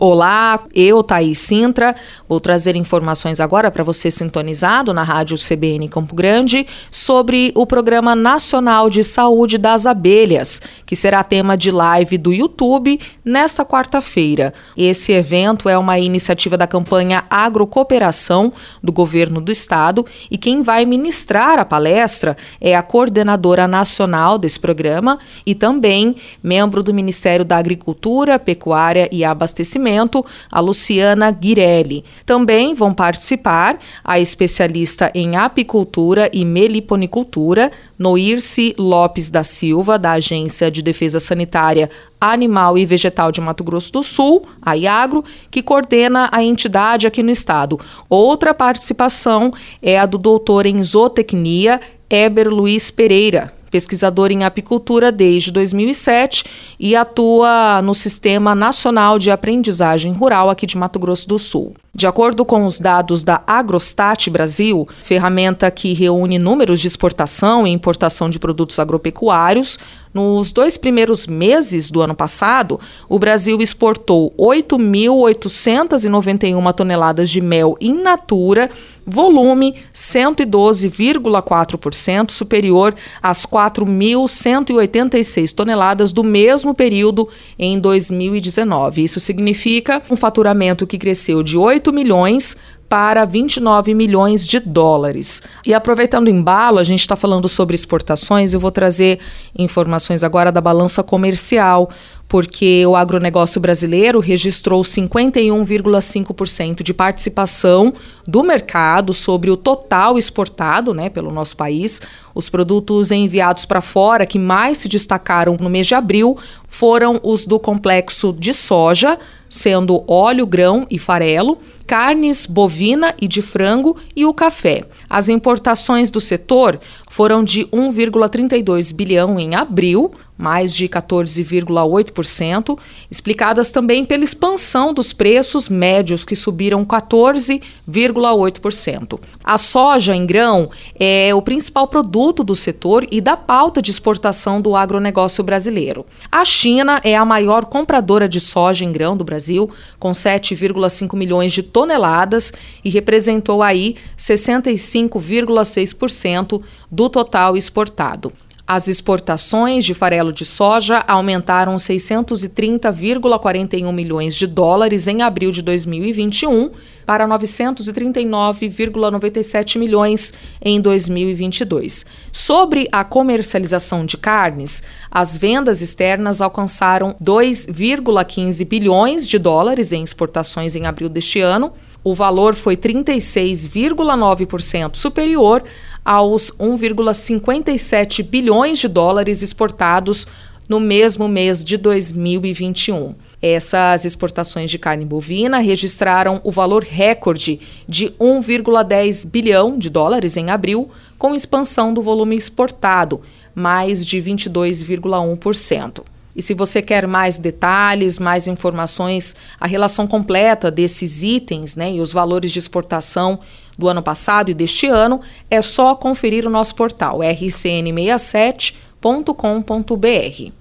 Olá, eu, Thaís Sintra, vou trazer informações agora para você sintonizado na Rádio CBN Campo Grande sobre o Programa Nacional de Saúde das Abelhas, que será tema de live do YouTube nesta quarta-feira. Esse evento é uma iniciativa da campanha Agrocooperação do Governo do Estado e quem vai ministrar a palestra é a coordenadora nacional desse programa e também membro do Ministério da Agricultura, Pecuária e Abastecimento a Luciana Guirelli. Também vão participar a especialista em apicultura e meliponicultura, Noirce Lopes da Silva, da Agência de Defesa Sanitária Animal e Vegetal de Mato Grosso do Sul, a IAGRO, que coordena a entidade aqui no estado. Outra participação é a do doutor em zootecnia, Eber Luiz Pereira, pesquisador em apicultura desde 2007 e atua no Sistema Nacional de Aprendizagem Rural aqui de Mato Grosso do Sul. De acordo com os dados da Agrostat Brasil, ferramenta que reúne números de exportação e importação de produtos agropecuários, nos dois primeiros meses do ano passado, o Brasil exportou 8.891 toneladas de mel in natura, volume 112,4% superior às 4.186 toneladas do mesmo período em 2019. Isso significa um faturamento que cresceu de 8 8 milhões para 29 milhões de dólares. E aproveitando o embalo, a gente está falando sobre exportações, eu vou trazer informações agora da balança comercial, porque o agronegócio brasileiro registrou 51,5% de participação do mercado sobre o total exportado né, pelo nosso país. Os produtos enviados para fora que mais se destacaram no mês de abril foram os do complexo de soja, sendo óleo, grão e farelo carnes bovina e de frango e o café. As importações do setor foram de 1,32 bilhão em abril, mais de 14,8%, explicadas também pela expansão dos preços médios, que subiram 14,8%. A soja em grão é o principal produto do setor e da pauta de exportação do agronegócio brasileiro. A China é a maior compradora de soja em grão do Brasil, com 7,5 milhões de toneladas e representou aí 65,6% do total exportado. As exportações de farelo de soja aumentaram 630,41 milhões de dólares em abril de 2021 para 939,97 milhões em 2022. Sobre a comercialização de carnes, as vendas externas alcançaram 2,15 bilhões de dólares em exportações em abril deste ano. O valor foi 36,9% superior aos 1,57 bilhões de dólares exportados no mesmo mês de 2021. Essas exportações de carne bovina registraram o valor recorde de 1,10 bilhão de dólares em abril, com expansão do volume exportado, mais de 22,1%. E se você quer mais detalhes, mais informações, a relação completa desses itens né, e os valores de exportação do ano passado e deste ano, é só conferir o nosso portal rcn67.com.br.